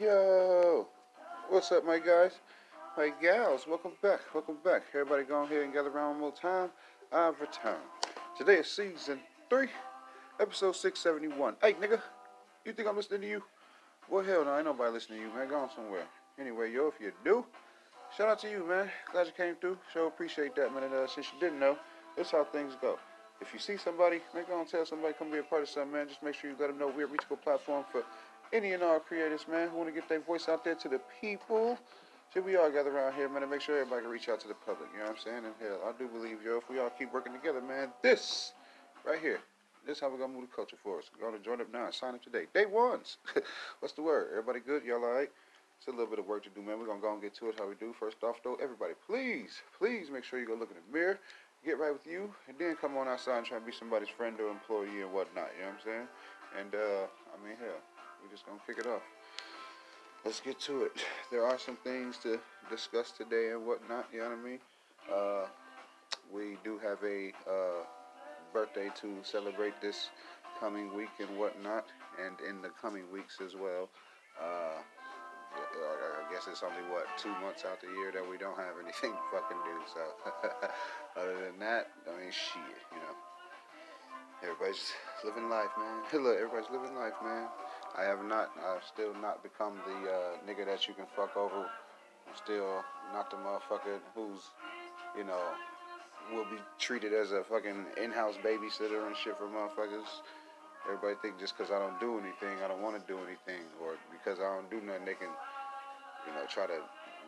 Yo, what's up, my guys, my gals? Welcome back, welcome back. Everybody go here and gather around one more time. I've returned. Today is season three, episode six seventy one. Hey, nigga, you think I'm listening to you? Well, hell no, ain't nobody listening to you, man. Go on somewhere. Anyway, yo, if you do, shout out to you, man. Glad you came through. Sure appreciate that, man. And uh, since you didn't know, this how things go. If you see somebody, make on tell somebody come be a part of something, man. Just make sure you let them know we're a reachable platform for any and all creators, man, who want to get their voice out there to the people. Should we all gather around here, man, and make sure everybody can reach out to the public, you know what I'm saying? And hell, I do believe, yo, if we all keep working together, man, this right here, this is how we're gonna move the culture forward. Go to join up now and sign up today. Day ones. What's the word? Everybody good? Y'all alright? It's a little bit of work to do, man. We're gonna go and get to it how we do. First off though, everybody, please, please make sure you go look in the mirror, get right with you, and then come on outside and try to be somebody's friend or employee and whatnot, you know what I'm saying? And uh, I mean hell, we're just gonna kick it off. Let's get to it. There are some things to discuss today and whatnot, you know what I mean? Uh, we do have a uh, birthday to celebrate this coming week and whatnot, and in the coming weeks as well. Uh, I guess it's only what two months out the year that we don't have anything to fucking do. So other than that, I mean, shit, you know. Everybody's living life, man. Look, everybody's living life, man. I have not, I've still not become the uh, nigga that you can fuck over. I'm still not the motherfucker who's, you know, will be treated as a fucking in-house babysitter and shit for motherfuckers. Everybody think just because I don't do anything, I don't want to do anything, or because I don't do nothing, they can, you know, try to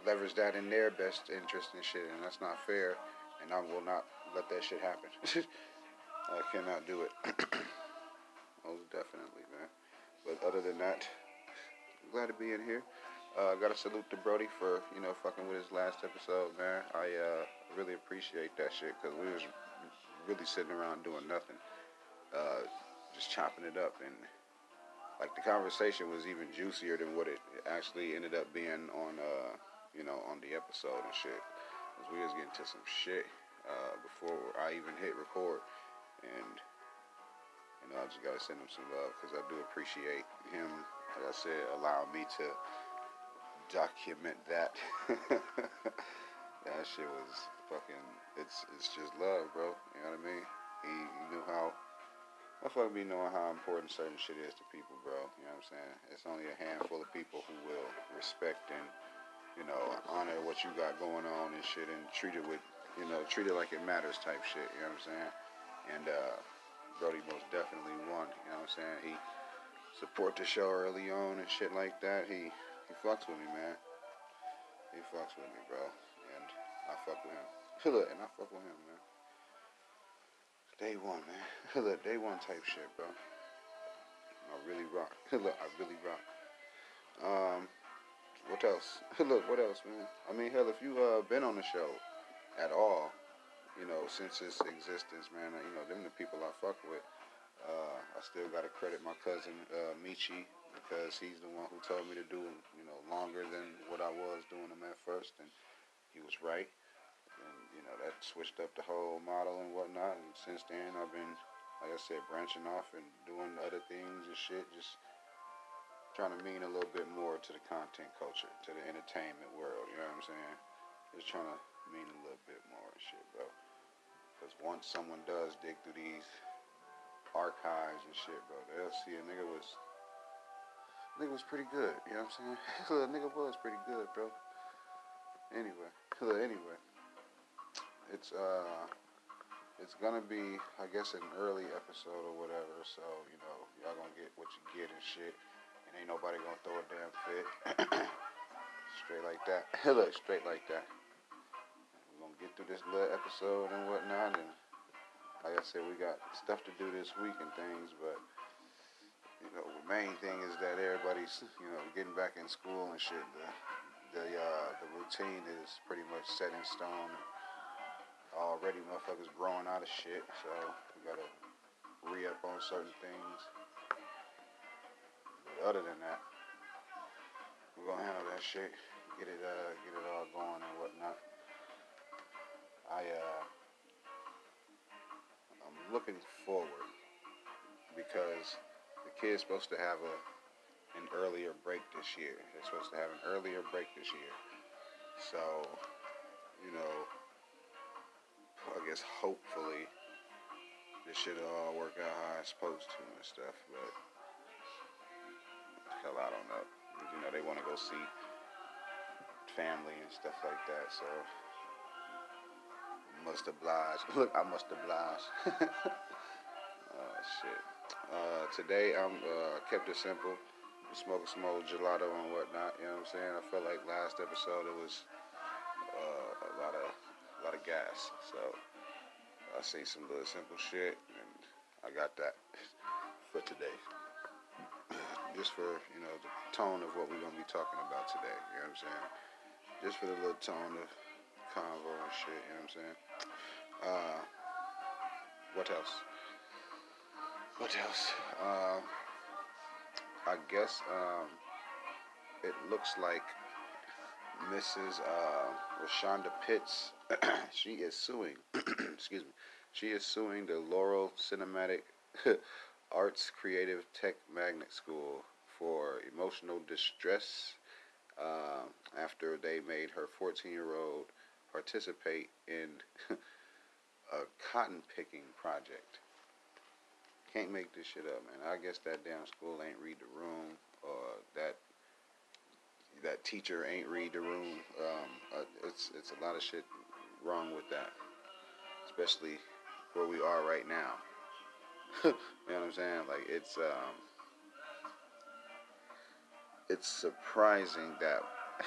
leverage that in their best interest and shit, and that's not fair, and I will not let that shit happen. I cannot do it. Most definitely, man. But other than that, I'm glad to be in here. Uh, gotta salute to Brody for you know fucking with his last episode, man. I uh, really appreciate that shit because we was really sitting around doing nothing, uh, just chopping it up, and like the conversation was even juicier than what it actually ended up being on uh, you know on the episode and shit. Cause we was getting to some shit uh, before I even hit record, and you know I just gotta send him some love because I do appreciate him. Like I said, allowing me to document that. that shit was fucking. It's it's just love, bro. You know what I mean? He, he knew how. I fucking be knowing how important certain shit is to people, bro. You know what I'm saying? It's only a handful of people who will respect and you know honor what you got going on and shit, and treat it with you know treat it like it matters type shit. You know what I'm saying? And uh, Brody most definitely won. You know what I'm saying? He support the show early on and shit like that. He he fucks with me, man. He fucks with me, bro. And I fuck with him. Look, and I fuck with him, man. Day one, man. Look, day one type shit, bro. I really rock. Look, I really rock. Um, what else? Look, what else, man? I mean, hell, if you uh been on the show at all, you know, since its existence, man, you know, them the people I fuck with. Uh, I still gotta credit my cousin uh, Michi because he's the one who told me to do you know longer than what I was doing them at first, and he was right. And you know that switched up the whole model and whatnot. And since then, I've been, like I said, branching off and doing other things and shit, just trying to mean a little bit more to the content culture, to the entertainment world. You know what I'm saying? Just trying to mean a little bit more and shit, bro. Once someone does dig through these archives and shit, bro, they'll see a nigga was nigga was pretty good. You know what I'm saying? the nigga was pretty good, bro. Anyway, anyway, it's uh, it's gonna be, I guess, an early episode or whatever. So you know, y'all gonna get what you get and shit, and ain't nobody gonna throw a damn fit. straight like that. Look, straight like that. Get through this little episode and whatnot, and like I said, we got stuff to do this week and things, but you know, the main thing is that everybody's, you know, getting back in school and shit. The the uh, the routine is pretty much set in stone. Already, motherfuckers growing out of shit, so we gotta re up on certain things. But other than that, we're gonna handle that shit, get it uh, get it all going and whatnot. I uh I'm looking forward because the kid's supposed to have a an earlier break this year. They're supposed to have an earlier break this year. So, you know, I guess hopefully this should all work out how it's supposed to and stuff. But hell, I don't know. You know, they want to go see family and stuff like that. So must oblige. Look, I must oblige. oh shit. Uh, today I'm uh, kept it simple. Smoking some old gelato and whatnot. You know what I'm saying? I felt like last episode it was uh, a lot of a lot of gas. So I see some little simple shit, and I got that for today. Just for you know the tone of what we're gonna be talking about today. You know what I'm saying? Just for the little tone of convo and shit. You know what I'm saying? Uh, what else? What else? Uh, I guess um, it looks like Mrs. Uh, Rashonda Pitts. she is suing. excuse me. She is suing the Laurel Cinematic Arts Creative Tech Magnet School for emotional distress uh, after they made her 14 year old participate in a cotton picking project. Can't make this shit up, man. I guess that damn school ain't read the room, or that that teacher ain't read the room. Um, uh, it's it's a lot of shit wrong with that, especially where we are right now. you know what I'm saying? Like it's um, it's surprising that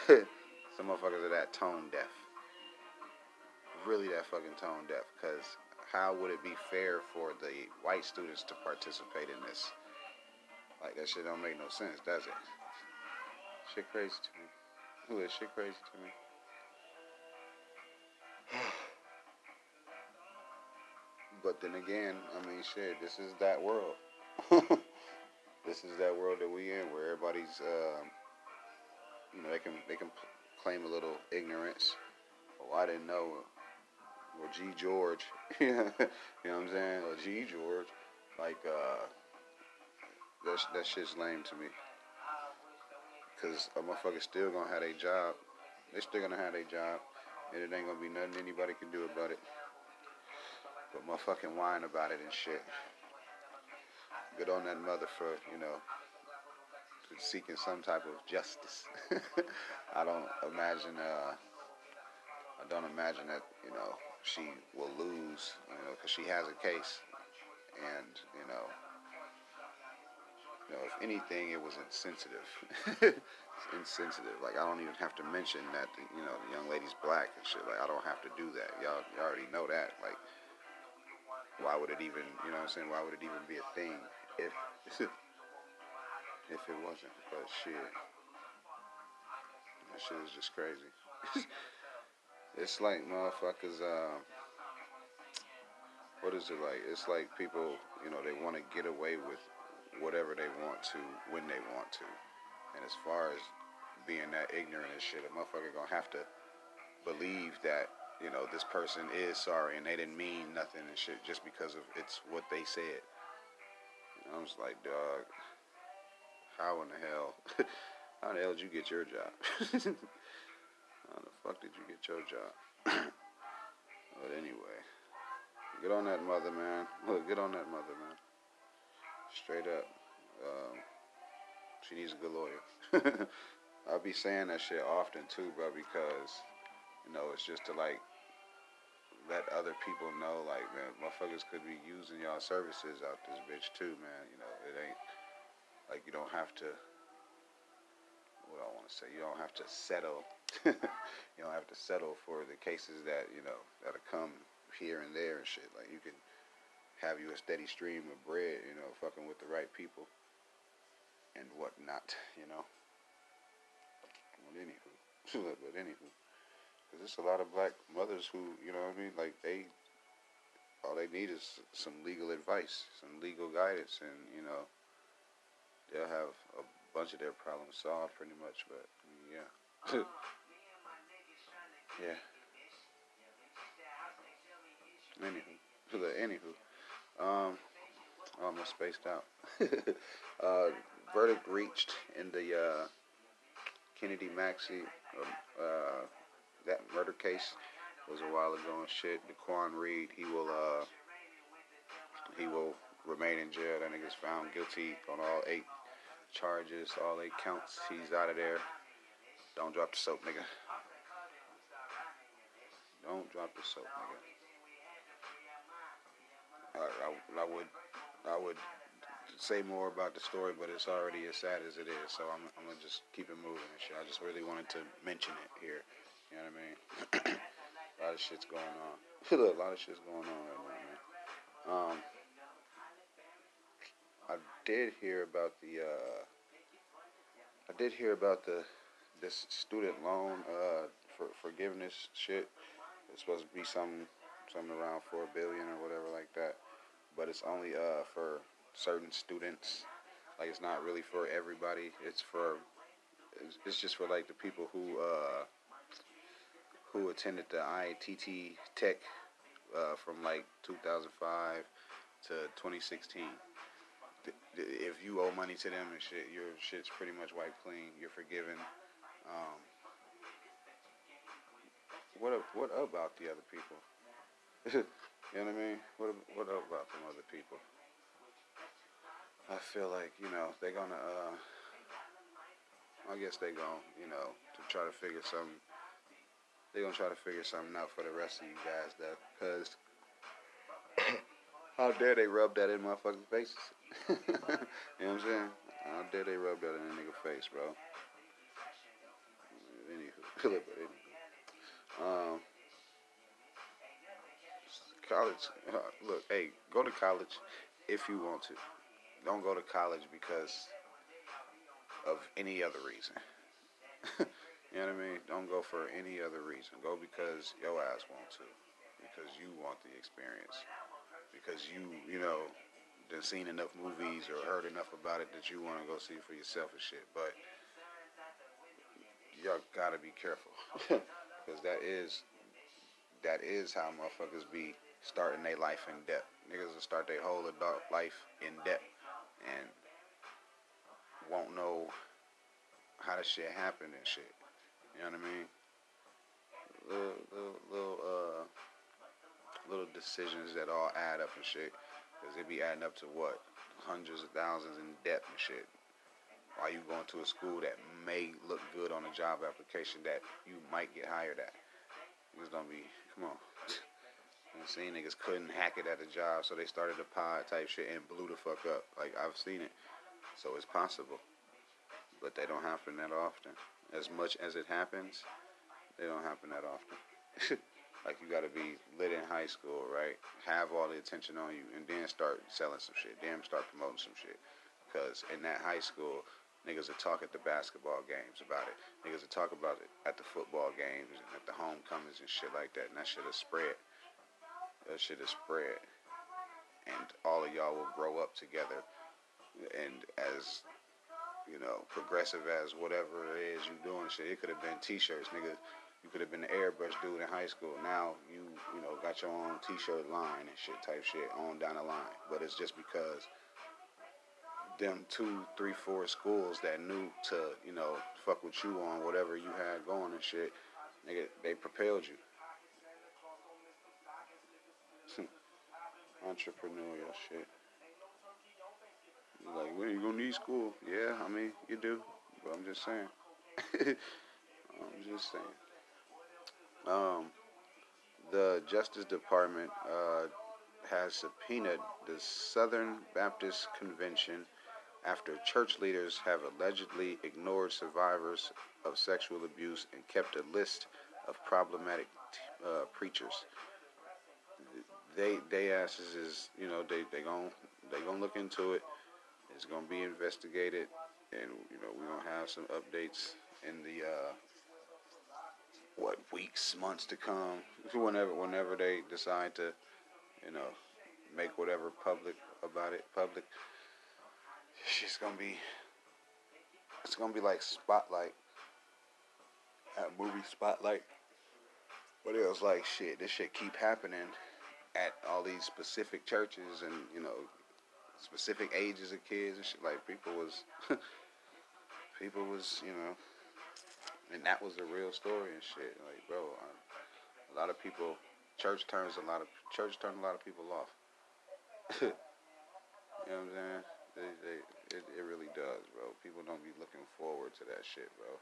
some motherfuckers are that tone deaf really that fucking tone deaf because how would it be fair for the white students to participate in this? Like that shit don't make no sense, does it? Shit crazy to me. Who is shit crazy to me? but then again, I mean, shit, this is that world. this is that world that we in, where everybody's, um, you know, they can they can claim a little ignorance. Oh, I didn't know or G George, you know what I'm saying, or G George, like uh, that that shit's lame to me. Cause a motherfucker still gonna have a job. They still gonna have a job, and it ain't gonna be nothing anybody can do about it. But motherfucking whine about it and shit. Good on that mother for you know seeking some type of justice. I don't imagine. Uh, I don't imagine that you know she will lose, you know, because she has a case, and you know, you know, if anything, it was insensitive. it's insensitive. Like I don't even have to mention that the, you know the young lady's black and shit. Like I don't have to do that. Y'all, y'all already know that. Like, why would it even? You know what I'm saying? Why would it even be a thing if if it wasn't? But shit, that shit is just crazy. It's like motherfuckers. Uh, what is it like? It's like people, you know, they want to get away with whatever they want to when they want to. And as far as being that ignorant and shit, a motherfucker gonna have to believe that you know this person is sorry and they didn't mean nothing and shit just because of it's what they said. And I was like, dog, how in the hell, how the hell did you get your job? How the fuck did you get your job? but anyway, get on that mother, man. Look, get on that mother, man. Straight up. Um, she needs a good lawyer. I'll be saying that shit often too, bro, because you know it's just to like let other people know, like, man, motherfuckers could be using y'all services out this bitch too, man. You know, it ain't like you don't have to. What I want to say, you don't have to settle you don't have to settle for the cases that you know that'll come here and there and shit. Like you can have you a steady stream of bread, you know, fucking with the right people and whatnot, you know. But anywho, but anywho, because there's a lot of black mothers who, you know, what I mean, like they, all they need is some legal advice, some legal guidance, and you know, they'll have a bunch of their problems solved pretty much. But yeah. Ah. Yeah. Anywho, anywho, um, almost spaced out. uh, verdict reached in the uh, Kennedy Maxey uh, that murder case was a while ago and shit. Daquan Reed, he will uh, he will remain in jail. That nigga's found guilty on all eight charges, all eight counts. He's out of there. Don't drop the soap, nigga. Don't drop the soap, nigga. I, I, I would I would say more about the story, but it's already as sad as it is. So I'm, I'm gonna just keep it moving and shit. I just really wanted to mention it here. You know what I mean? a lot of shit's going on. Look, a lot of shit's going on right now, man. Um, I did hear about the. Uh, I did hear about the this student loan uh, for forgiveness shit. It's supposed to be some something around four billion or whatever like that, but it's only uh, for certain students. Like it's not really for everybody. It's for it's, it's just for like the people who uh, who attended the ITT Tech uh, from like 2005 to 2016. If you owe money to them and shit, your shit's pretty much wiped clean. You're forgiven. Um, what what about the other people? you know what I mean? What what about them other people? I feel like you know they're gonna. Uh, I guess they gonna you know to try to figure some. They're gonna try to figure something out for the rest of you guys, though, because how dare they rub that in motherfuckers' faces? you know what I'm saying? How dare they rub that in a nigga face, bro? Anywho, but anywho. Um, college. Uh, look, hey, go to college if you want to. Don't go to college because of any other reason. you know what I mean? Don't go for any other reason. Go because your ass want to. Because you want the experience. Because you, you know, done seen enough movies or heard enough about it that you want to go see for yourself and shit. But y'all gotta be careful. Because that is, that is how motherfuckers be starting their life in debt. Niggas will start their whole adult life in debt and won't know how the shit happened and shit. You know what I mean? Little, little, little, uh, little decisions that all add up and shit. Cause they be adding up to what? Hundreds of thousands in debt and shit. While you going to a school that may look good on a job application that you might get hired at. It's gonna be, come on. And seen niggas couldn't hack it at a job, so they started a pod type shit and blew the fuck up. Like I've seen it, so it's possible, but they don't happen that often. As much as it happens, they don't happen that often. like you got to be lit in high school, right? Have all the attention on you, and then start selling some shit. Then start promoting some shit. Because in that high school, niggas will talk at the basketball games about it. Niggas will talk about it at the football games and at the homecomings and shit like that. And that shit will spread that shit is spread, and all of y'all will grow up together, and as you know, progressive as whatever it is you doing shit. It could have been T-shirts, nigga. You could have been the airbrush dude in high school. Now you, you know, got your own T-shirt line and shit type shit on down the line. But it's just because them two, three, four schools that knew to, you know, fuck with you on whatever you had going and shit, nigga, they propelled you. entrepreneurial shit. Like, when you gonna need school? Yeah, I mean, you do. But I'm just saying. I'm just saying. Um, the Justice Department uh, has subpoenaed the Southern Baptist Convention after church leaders have allegedly ignored survivors of sexual abuse and kept a list of problematic uh, preachers they they asses is you know they they going they gonna look into it. It's gonna be investigated, and you know we're gonna have some updates in the uh, what weeks, months to come. Whenever whenever they decide to, you know, make whatever public about it public. It's gonna be. It's gonna be like Spotlight. That movie Spotlight. But it was like shit. This shit keep happening at all these specific churches and you know specific ages of kids and shit. Like people was, people was, you know, and that was the real story and shit. Like, bro, um, a lot of people, church turns a lot of church turned a lot of people off. you know what I'm saying? They, they, it, it really does, bro. People don't be looking forward to that shit, bro.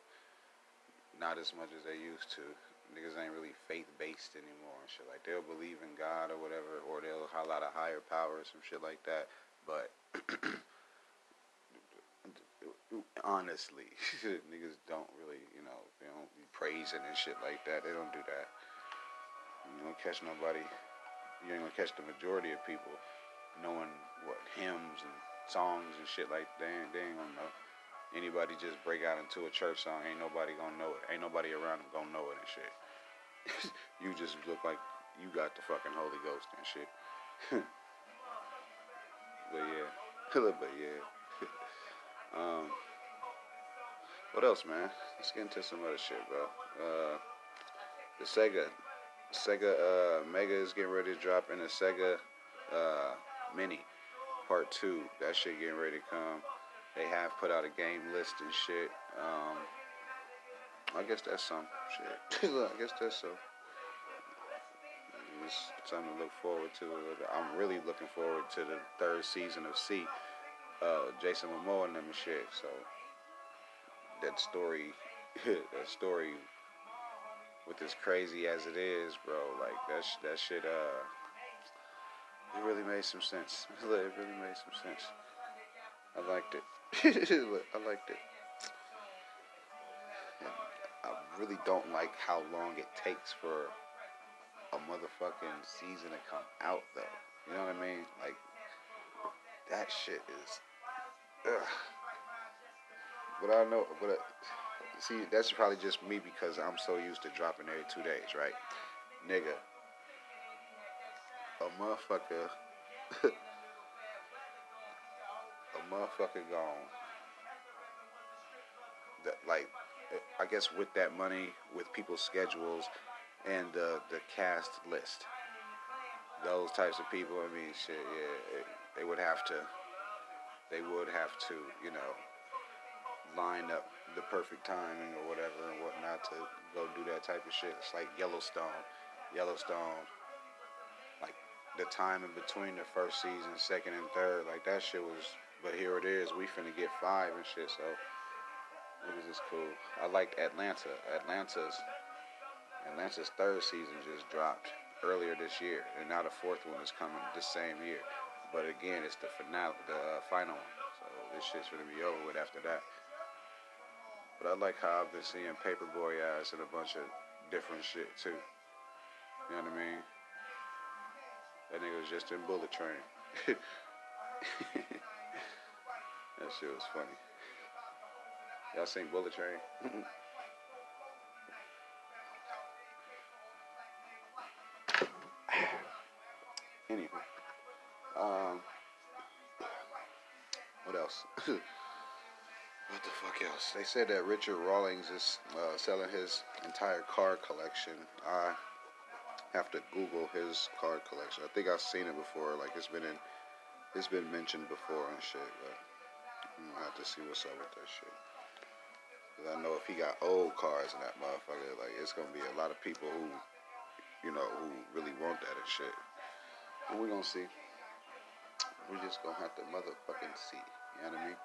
Not as much as they used to. Niggas ain't really faith based anymore and shit. Like they'll believe in God or whatever, or they'll highlight a higher power or some shit like that. But honestly, niggas don't really, you know, they don't be praising and shit like that. They don't do that. You don't catch nobody. You ain't gonna catch the majority of people knowing what hymns and songs and shit like they ain't, they ain't gonna know. Anybody just break out into a church song, ain't nobody gonna know it. Ain't nobody around them gonna know it and shit. you just look like you got the fucking Holy Ghost and shit. but yeah, but yeah. um, what else, man? Let's get into some other shit, bro. Uh, the Sega, Sega uh, Mega is getting ready to drop in a Sega uh, Mini Part Two. That shit getting ready to come. They have put out a game list and shit. Um, I guess that's some shit. I guess that's so. It's something to look forward to. I'm really looking forward to the third season of See. Uh, Jason Momoa and them and shit. So that story, that story, with as crazy as it is, bro, like that that shit. Uh, it really made some sense. it really made some sense. I liked it. I liked it. I really don't like how long it takes for a motherfucking season to come out, though. You know what I mean? Like that shit is. Ugh. But I know, but uh, see, that's probably just me because I'm so used to dropping every two days, right? Nigga, a motherfucker, a motherfucker gone. That like, I guess with that money, with people's schedules, and the the cast list, those types of people. I mean, shit, yeah, it, they would have to, they would have to, you know line up the perfect timing or whatever and whatnot to go do that type of shit. It's like Yellowstone. Yellowstone, the time in between the first season, second and third, like that shit was. But here it is. We finna get five and shit. So niggas is cool. I liked Atlanta. Atlanta's Atlanta's third season just dropped earlier this year, and now the fourth one is coming this same year. But again, it's the finale, the uh, final one. So this shit's gonna be over with after that. But I like how I've been seeing Paper Boi ass and a bunch of different shit too. You know what I mean? That nigga was just in Bullet Train. that shit was funny. Y'all seen Bullet Train? anyway, um, what else? What the fuck else? They said that Richard Rawlings is uh, selling his entire car collection. I have to Google his card collection. I think I've seen it before. Like it's been in, it's been mentioned before and shit. But I'm gonna have to see what's up with that shit. Cause I know if he got old cards in that motherfucker, like it's gonna be a lot of people who, you know, who really want that and shit. And we gonna see. We just gonna have to motherfucking see. You know what I mean?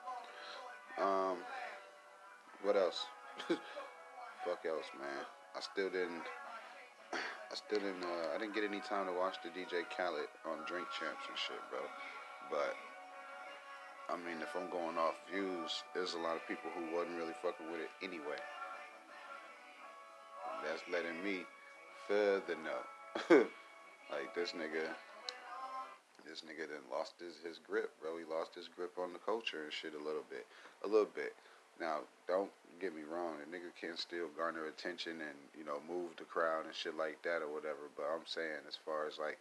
Um, what else? Fuck else, man. I still didn't. I still didn't. Uh, I didn't get any time to watch the DJ Khaled on Drink Champs and shit, bro. But I mean, if I'm going off views, there's a lot of people who wasn't really fucking with it anyway. That's letting me further know. like this nigga this nigga then lost his, his grip, bro. He lost his grip on the culture and shit a little bit. A little bit. Now, don't get me wrong, a nigga can still garner attention and, you know, move the crowd and shit like that or whatever. But I'm saying as far as like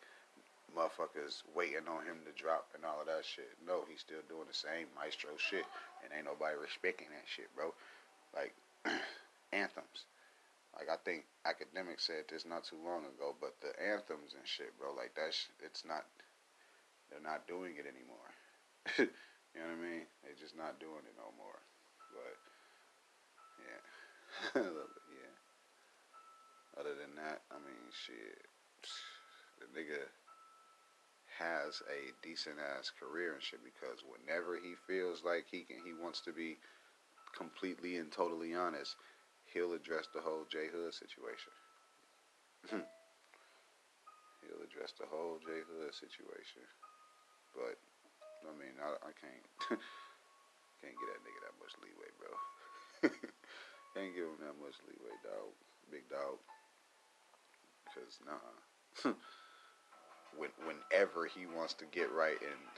motherfuckers waiting on him to drop and all of that shit. No, he's still doing the same maestro shit. And ain't nobody respecting that shit, bro. Like anthems. Like I think Akademiks said this not too long ago, but the anthems and shit, bro, like that's it's not they're not doing it anymore. you know what I mean? They're just not doing it no more. Yeah. Other than that, I mean, shit, the nigga has a decent ass career and shit because whenever he feels like he can, he wants to be completely and totally honest, he'll address the whole J Hood situation. he'll address the whole J Hood situation. But I mean, I, I can't can't get that nigga that much leeway, bro. Can't give him that much leeway, dog. Big dog. Cause nah. when whenever he wants to get right and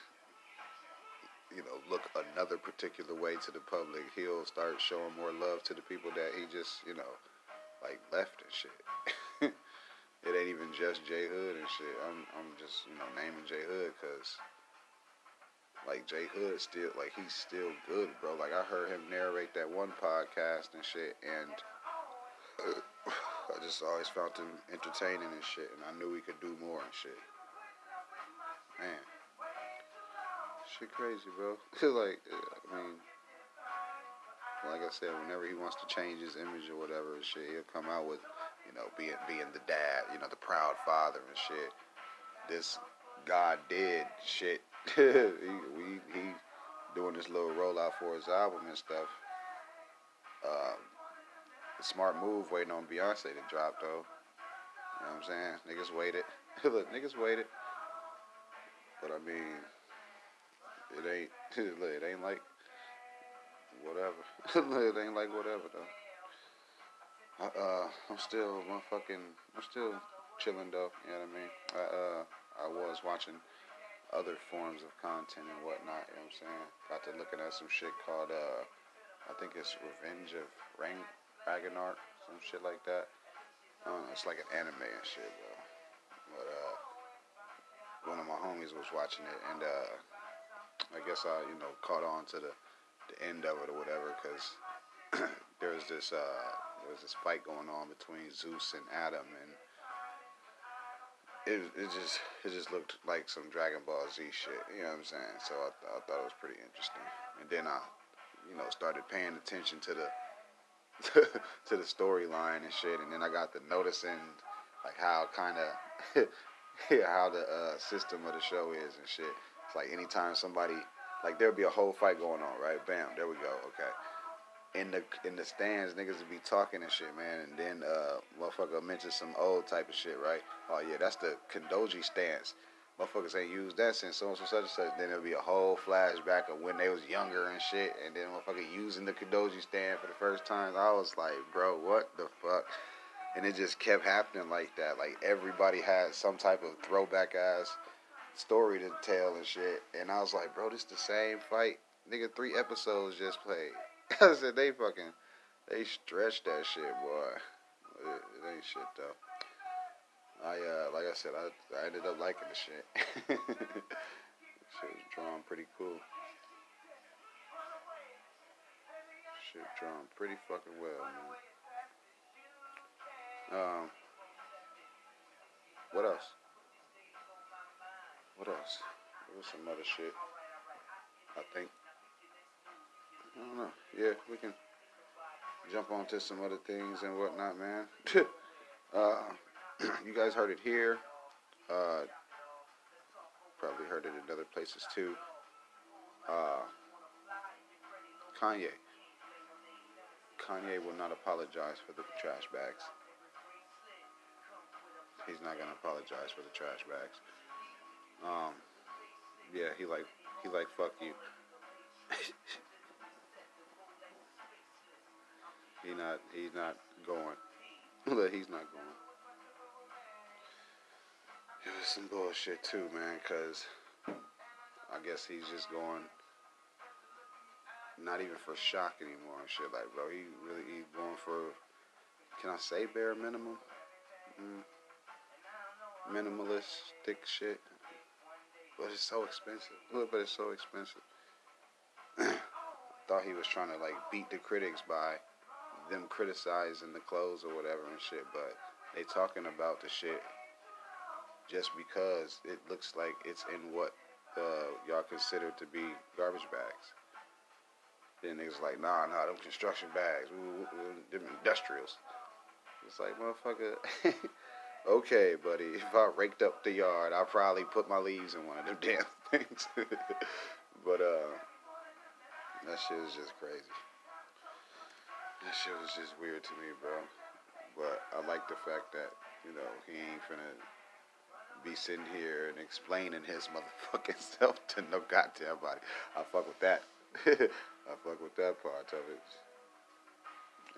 you know look another particular way to the public, he'll start showing more love to the people that he just you know like left and shit. it ain't even just Jay Hood and shit. I'm I'm just you know naming Jay Hood because like Jay Hood still like he's still good, bro. Like I heard him narrate that one podcast and shit, and uh, I just always found him entertaining and shit, and I knew he could do more and shit. Man, shit crazy, bro. like, I mean, like I said, whenever he wants to change his image or whatever and shit, he'll come out with, you know, being being the dad, you know, the proud father and shit. This God did shit. he, we, he doing this little rollout for his album and stuff. The smart move waiting on Beyonce to drop though. You know what I'm saying? Niggas waited. Look, niggas waited. But I mean, it ain't. it ain't like whatever. it ain't like whatever though. Uh, I'm still motherfucking. I'm still chilling though. You know what I mean? I uh, I was watching other forms of content and whatnot. You know what I'm saying? Got to looking at some shit called uh, I think it's Revenge of Rang Ragnar, some shit like that. I don't know, it's like an anime and shit, bro. But uh one of my homies was watching it, and uh, I guess I, you know, caught on to the, the end of it or whatever, because there was this uh, there was this fight going on between Zeus and Adam, and it it just it just looked like some Dragon Ball Z shit. You know what I'm saying? So I, I thought it was pretty interesting, and then I, you know, started paying attention to the to the storyline and shit, and then I got to noticing like how kind of yeah, how the uh, system of the show is and shit. It's like anytime somebody like there'll be a whole fight going on, right? Bam, there we go. Okay. In the in the stands, niggas will be talking and shit, man. And then uh, motherfucker mentioned some old type of shit, right? Oh yeah, that's the Kendoji stance. Motherfuckers ain't used that since so and so such and such. Then there'll be a whole flashback of when they was younger and shit. And then motherfucker using the Kendoji stand for the first time. I was like, bro, what the fuck? and it just kept happening like that. Like everybody had some type of throwback ass story to tell and shit. And I was like, bro, this the same fight. Nigga, three episodes just played. I said they fucking they stretched that shit, boy. It, it ain't shit though. I uh like I said, I I ended up liking the shit. shit was drawn pretty cool. Shit drawn pretty fucking well, man. Um, what else? What else? There was some other shit. I think. I don't know. Yeah, we can jump onto some other things and whatnot, man. uh, you guys heard it here. Uh, probably heard it in other places too. Uh, Kanye. Kanye will not apologize for the trash bags he's not gonna apologize for the trash bags. Um, yeah, he like he like fuck you. he not he's not going. Look, he's not going. It was some bullshit too, man. Cause I guess he's just going. Not even for shock anymore and shit. Like, bro, he really he's going for. Can I say bare minimum? Mm minimalistic shit. But it's so expensive. Look, but it's so expensive. Thought he was trying to like beat the critics by them criticizing the clothes or whatever and shit, but they talking about the shit just because it looks like it's in what uh, y'all consider to be garbage bags? Then niggas like, nah, nah, them construction bags, ooh, ooh, them industrials. It's like, motherfucker, okay, buddy, if I raked up the yard, I'd probably put my leaves in one of them damn things. but, uh, that shit is just crazy. That shit was just weird to me, bro. But I like the fact that, you know, he ain't finna be sitting here and explaining his motherfucking self to no goddamn body. I fuck with that. I fuck with that part of it.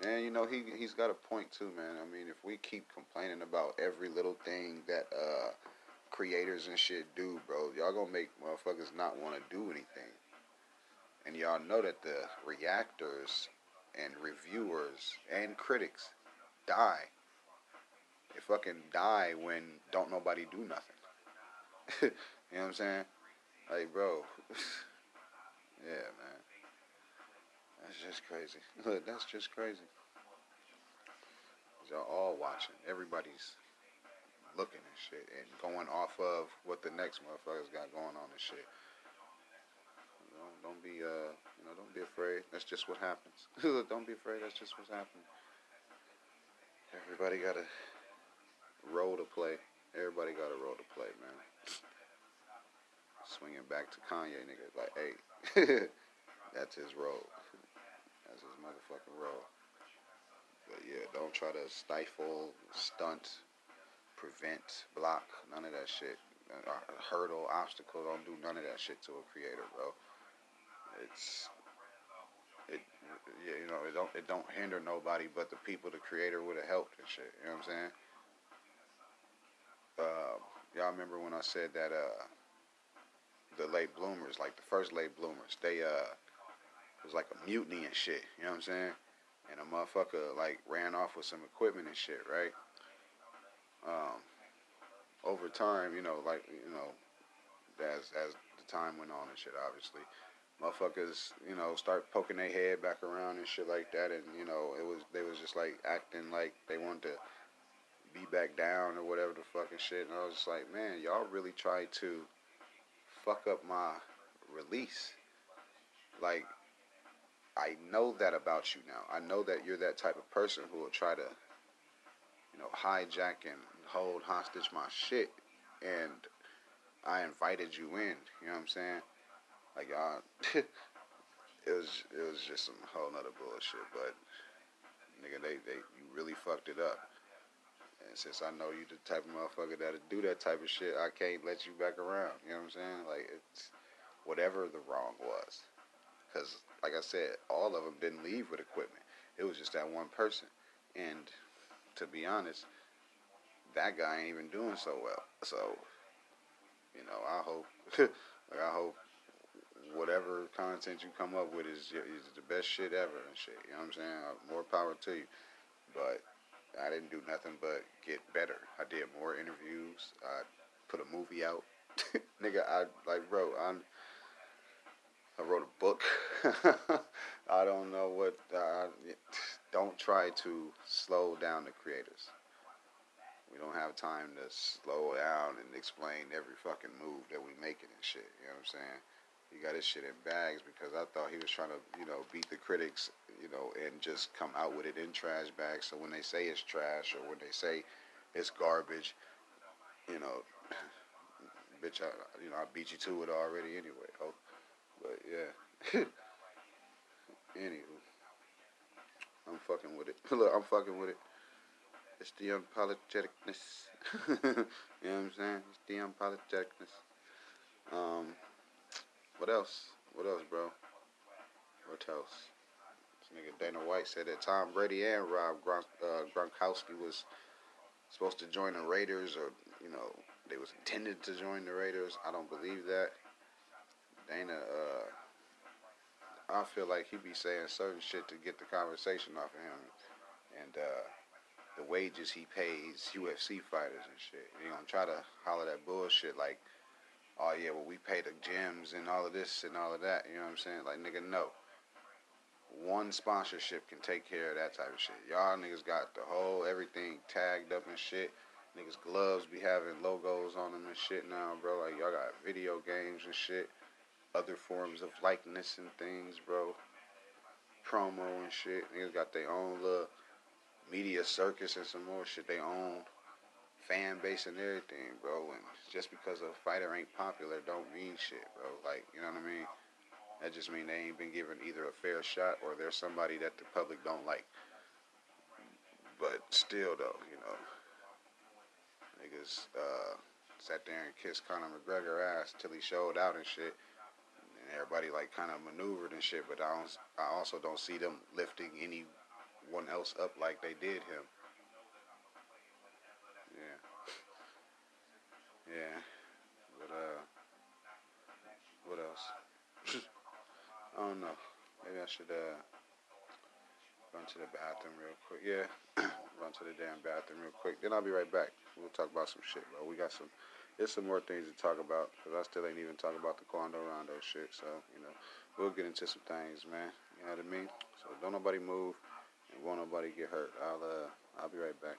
And you know he he's got a point too, man. I mean, if we keep complaining about every little thing that uh, creators and shit do, bro, y'all gonna make motherfuckers not want to do anything. And y'all know that the reactors and reviewers and critics die. They fucking die when don't nobody do nothing. you know what I'm saying? Like, bro. yeah, man. That's just crazy. Look, that's just crazy. Y'all all watching. Everybody's looking and shit and going off of what the next motherfuckers got going on and shit. Don't, be uh you know, don't be afraid. That's just what happens. don't be afraid, that's just what's happening. Everybody got a role to play. Everybody got a role to play, man. Swinging back to Kanye, nigga. Like, hey, that's his role. That's his motherfucking role. But yeah, don't try to stifle, stunt, prevent, block, none of that shit. Uh, hurdle, obstacle, don't do none of that shit to a creator, bro. It's it yeah, you know, it don't it don't hinder nobody but the people the creator would have helped and shit. You know what I'm saying? Uh, y'all remember when I said that uh, the late bloomers, like the first late bloomers, they uh it was like a mutiny and shit. You know what I'm saying? And a motherfucker like ran off with some equipment and shit, right? Um, over time, you know, like you know, as as the time went on and shit, obviously, motherfuckers, you know, start poking their head back around and shit like that, and you know, it was they was just like acting like they wanted to be back down or whatever the fucking shit, and I was just like, man, y'all really tried to fuck up my release, like. I know that about you now. I know that you're that type of person who will try to, you know, hijack and hold hostage my shit. And I invited you in. You know what I'm saying? Like, uh, it was it was just some whole nother bullshit. But nigga, they they you really fucked it up. And since I know you the type of motherfucker that'll do that type of shit, I can't let you back around. You know what I'm saying? Like it's whatever the wrong was. Because like I said, all of them didn't leave with equipment. It was just that one person. And to be honest, that guy ain't even doing so well. So, you know, I hope, like I hope whatever content you come up with is, is the best shit ever and shit. You know what I'm saying? Uh, more power to you. But I didn't do nothing but get better. I did more interviews. I put a movie out. Nigga, I like, bro. I'm. I wrote a book. I don't know what. Don't try to slow down the creators. We don't have time to slow down and explain every fucking move that we making and shit. You know what I'm saying? He got his shit in bags because I thought he was trying to, you know, beat the critics, you know, and just come out with it in trash bags. So when they say it's trash or when they say it's garbage, you know, bitch, I, you know, I beat you to it already anyway. Oh, but yeah. Anywho, I'm fucking with it. Look, I'm fucking with it. It's the unapologeticness. you know what I'm saying? It's the unapologeticness. Um, what else? What else, bro? What else? This nigga Dana White said that Tom Brady and Rob uh, Gronkowski was supposed to join the Raiders, or you know, they was intended to join the Raiders. I don't believe that. Dana, uh, I feel like he be saying certain shit to get the conversation off of him, and uh, the wages he pays UFC fighters and shit. He gonna try to holler that bullshit like, oh yeah, well we pay the gyms and all of this and all of that. You know what I'm saying? Like nigga, no. One sponsorship can take care of that type of shit. Y'all niggas got the whole everything tagged up and shit. Niggas gloves be having logos on them and shit now, bro. Like y'all got video games and shit, other forms of likeness and things, bro. Promo and shit. Niggas got their own little media circus and some more shit. They own fan base and everything, bro. And just because a fighter ain't popular don't mean shit, bro. Like, you know what I mean? That just mean they ain't been given either a fair shot or they're somebody that the public don't like. But still, though, you know, niggas uh, sat there and kissed Conor McGregor ass till he showed out and shit. And everybody like kind of maneuvered and shit. But I don't. I also don't see them lifting anyone else up like they did him. Yeah. But uh, what else? I don't know. Maybe I should uh run to the bathroom real quick. Yeah, run to the damn bathroom real quick. Then I'll be right back. We'll talk about some shit, bro. We got some. There's some more things to talk about because I still ain't even talking about the Quando Rondo shit. So you know, we'll get into some things, man. You know what I mean? So don't nobody move and won't nobody get hurt. I'll uh, I'll be right back.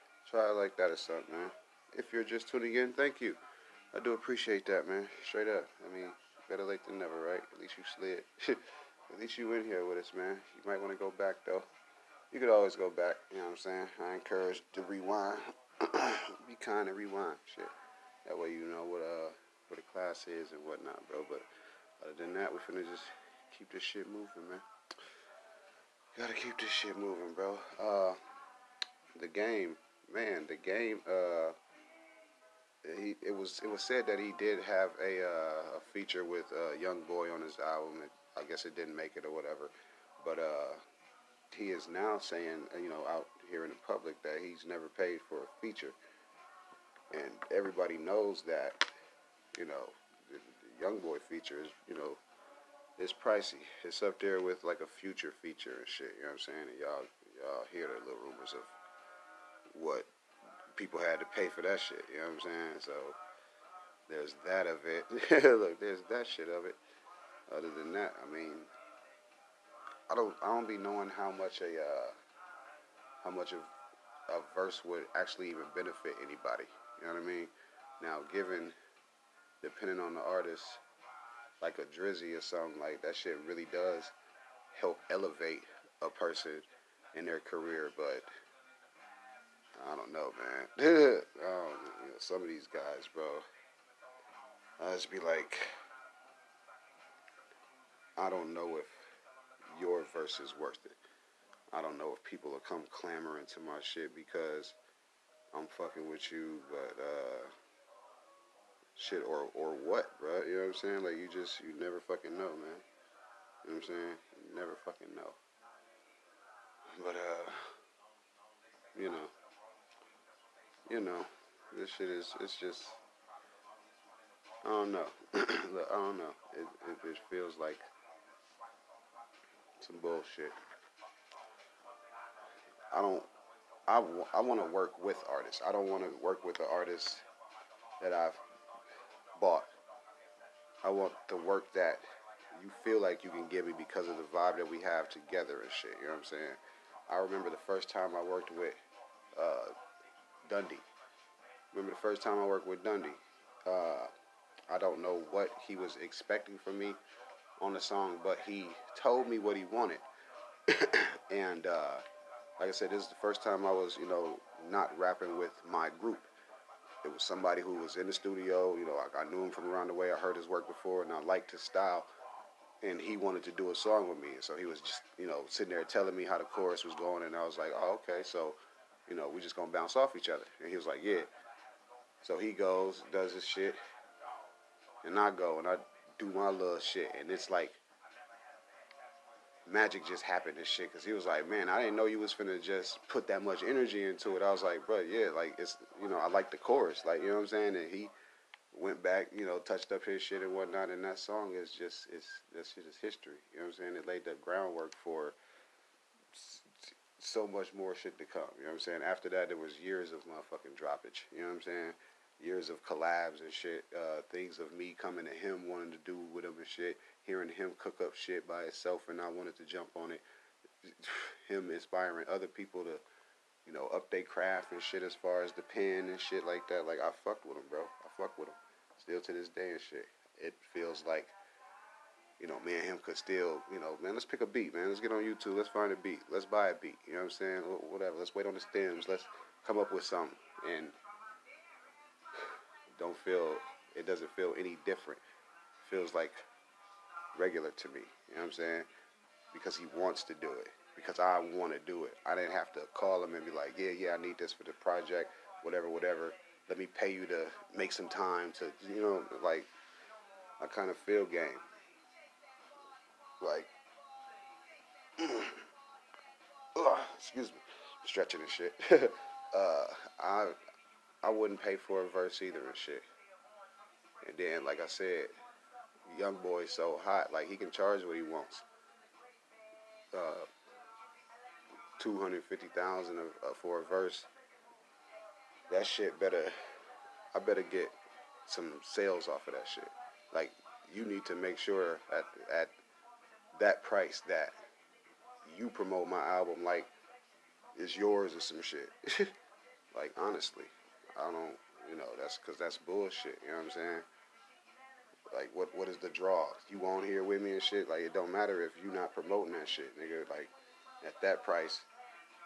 Try like that or something, man. If you're just tuning in, thank you. I do appreciate that, man. Straight up. I mean, better late than never, right? At least you slid. At least you in here with us, man. You might want to go back, though. You could always go back, you know what I'm saying? I encourage to rewind. Be kind and rewind, shit. That way you know what uh what the class is and whatnot, bro. But other than that, we finna just keep this shit moving, man. Gotta keep this shit moving, bro. Uh, the game man, the game. Uh, he it was it was said that he did have a, uh, a feature with uh, Young Boy on his album. It, I guess it didn't make it or whatever, but uh, he is now saying you know out here in the public that he's never paid for a feature, and everybody knows that you know the, the Young Boy feature is you know it's pricey. It's up there with like a future feature and shit. You know what I'm saying? And y'all y'all hear the little rumors of what people had to pay for that shit. You know what I'm saying? So there's that of it. Look, there's that shit of it. Other than that, I mean, I don't I don't be knowing how much a uh, how much of a verse would actually even benefit anybody. You know what I mean? Now, given depending on the artist, like a Drizzy or something like that, shit really does help elevate a person in their career, but I don't know, man. um, you know, some of these guys, bro. I just be like, I don't know if your verse is worth it. I don't know if people will come clamoring to my shit because I'm fucking with you, but uh, shit, or or what, bro? You know what I'm saying? Like you just you never fucking know, man. You know what I'm saying? You never fucking know. But uh, you know you know, this shit is, it's just, I don't know. Look, I don't know. It, it, it feels like some bullshit. I don't, I, I want to work with artists. I don't want to work with the artists that I've bought. I want the work that you feel like you can give me because of the vibe that we have together and shit. You know what I'm saying? I remember the first time I worked with uh, Dundee. Remember the first time I worked with Dundee. Uh, I don't know what he was expecting from me on the song, but he told me what he wanted. and uh, like I said, this is the first time I was, you know, not rapping with my group. It was somebody who was in the studio. You know, I, I knew him from around the way. I heard his work before, and I liked his style. And he wanted to do a song with me. So he was just, you know, sitting there telling me how the chorus was going, and I was like, oh, okay. So you know, we just gonna bounce off each other. And he was like, yeah. So he goes, does his shit, and I go and I do my little shit, and it's like magic just happened and shit. Cause he was like, man, I didn't know you was finna just put that much energy into it. I was like, bro, yeah, like it's, you know, I like the chorus, like you know what I'm saying. And he went back, you know, touched up his shit and whatnot. And that song is just, it's that shit is history. You know what I'm saying? It laid the groundwork for so much more shit to come. You know what I'm saying? After that, there was years of motherfucking droppage. You know what I'm saying? Years of collabs and shit. Uh, things of me coming to him, wanting to do with him and shit. Hearing him cook up shit by himself, and I wanted to jump on it. Him inspiring other people to, you know, up their craft and shit as far as the pen and shit like that. Like I fucked with him, bro. I fucked with him. Still to this day and shit. It feels like you know, me and him could still, you know, man, let's pick a beat, man. Let's get on YouTube. Let's find a beat. Let's buy a beat. You know what I'm saying? Whatever. Let's wait on the stems. Let's come up with something. And don't feel, it doesn't feel any different. Feels like regular to me. You know what I'm saying? Because he wants to do it. Because I want to do it. I didn't have to call him and be like, yeah, yeah, I need this for the project, whatever, whatever. Let me pay you to make some time to, you know, like, I kind of feel game like, excuse me, stretching and shit. uh, I I wouldn't pay for a verse either and shit. And then, like I said, young boy so hot, like he can charge what he wants. Uh, two hundred fifty thousand uh, for a verse. That shit better. I better get some sales off of that shit. Like you need to make sure at at that price that you promote my album like it's yours or some shit. like honestly, I don't, you know, that's because that's bullshit. You know what I'm saying? Like what what is the draw? You on here with me and shit? Like it don't matter if you not promoting that shit, nigga. Like at that price,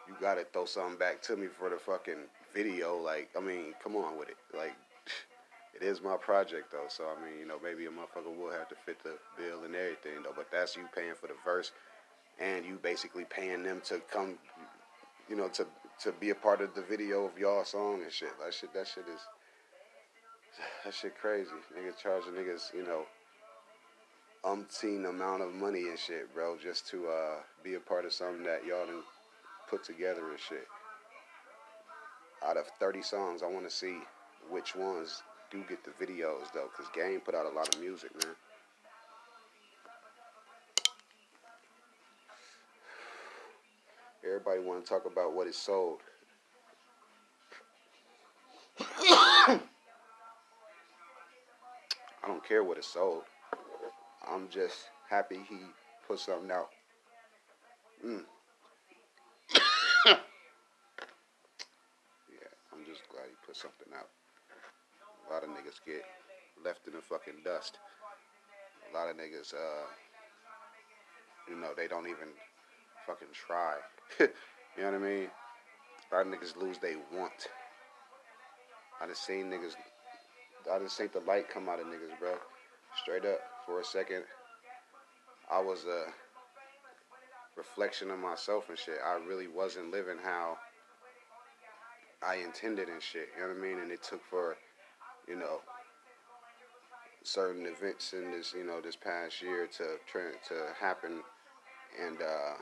you gotta throw something back to me for the fucking video. Like I mean, come on with it. Like it is my project though, so I mean, you know, maybe a motherfucker will have to fit the bill and everything though, but that's you paying for the verse, and you basically paying them to come, you know, to to be a part of the video of y'all song and shit. That shit, that shit is, that shit crazy. Niggas charging niggas, you know, umpteen amount of money and shit, bro, just to uh, be a part of something that y'all done put together and shit. Out of 30 songs, I want to see which ones do get the videos though, cause Game put out a lot of music, man. Everybody want to talk about what is sold. I don't care what is sold. I'm just happy he put something out. Mm. yeah, I'm just glad he put something out. A lot of niggas get left in the fucking dust. A lot of niggas, uh, you know, they don't even fucking try. you know what I mean? A lot of niggas lose they want. I just seen niggas, I just seen the light come out of niggas, bro. Straight up, for a second, I was a reflection of myself and shit. I really wasn't living how I intended and shit. You know what I mean? And it took for you know, certain events in this, you know, this past year to to happen, and uh,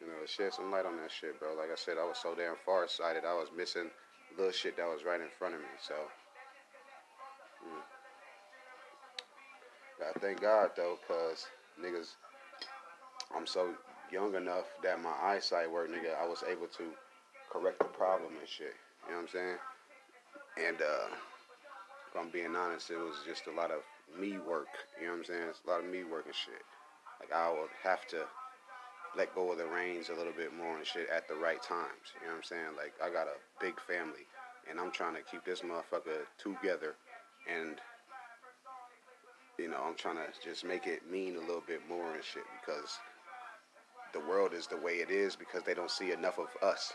you know, shed some light on that shit, bro. Like I said, I was so damn far-sighted. I was missing little shit that was right in front of me. So. I thank God though, cause niggas, I'm so young enough that my eyesight worked, nigga. I was able to correct the problem and shit. You know what I'm saying? And uh, if I'm being honest, it was just a lot of me work. You know what I'm saying? It's a lot of me work and shit. Like I would have to let go of the reins a little bit more and shit at the right times. You know what I'm saying? Like I got a big family, and I'm trying to keep this motherfucker together, and you know I'm trying to just make it mean a little bit more and shit because the world is the way it is because they don't see enough of us.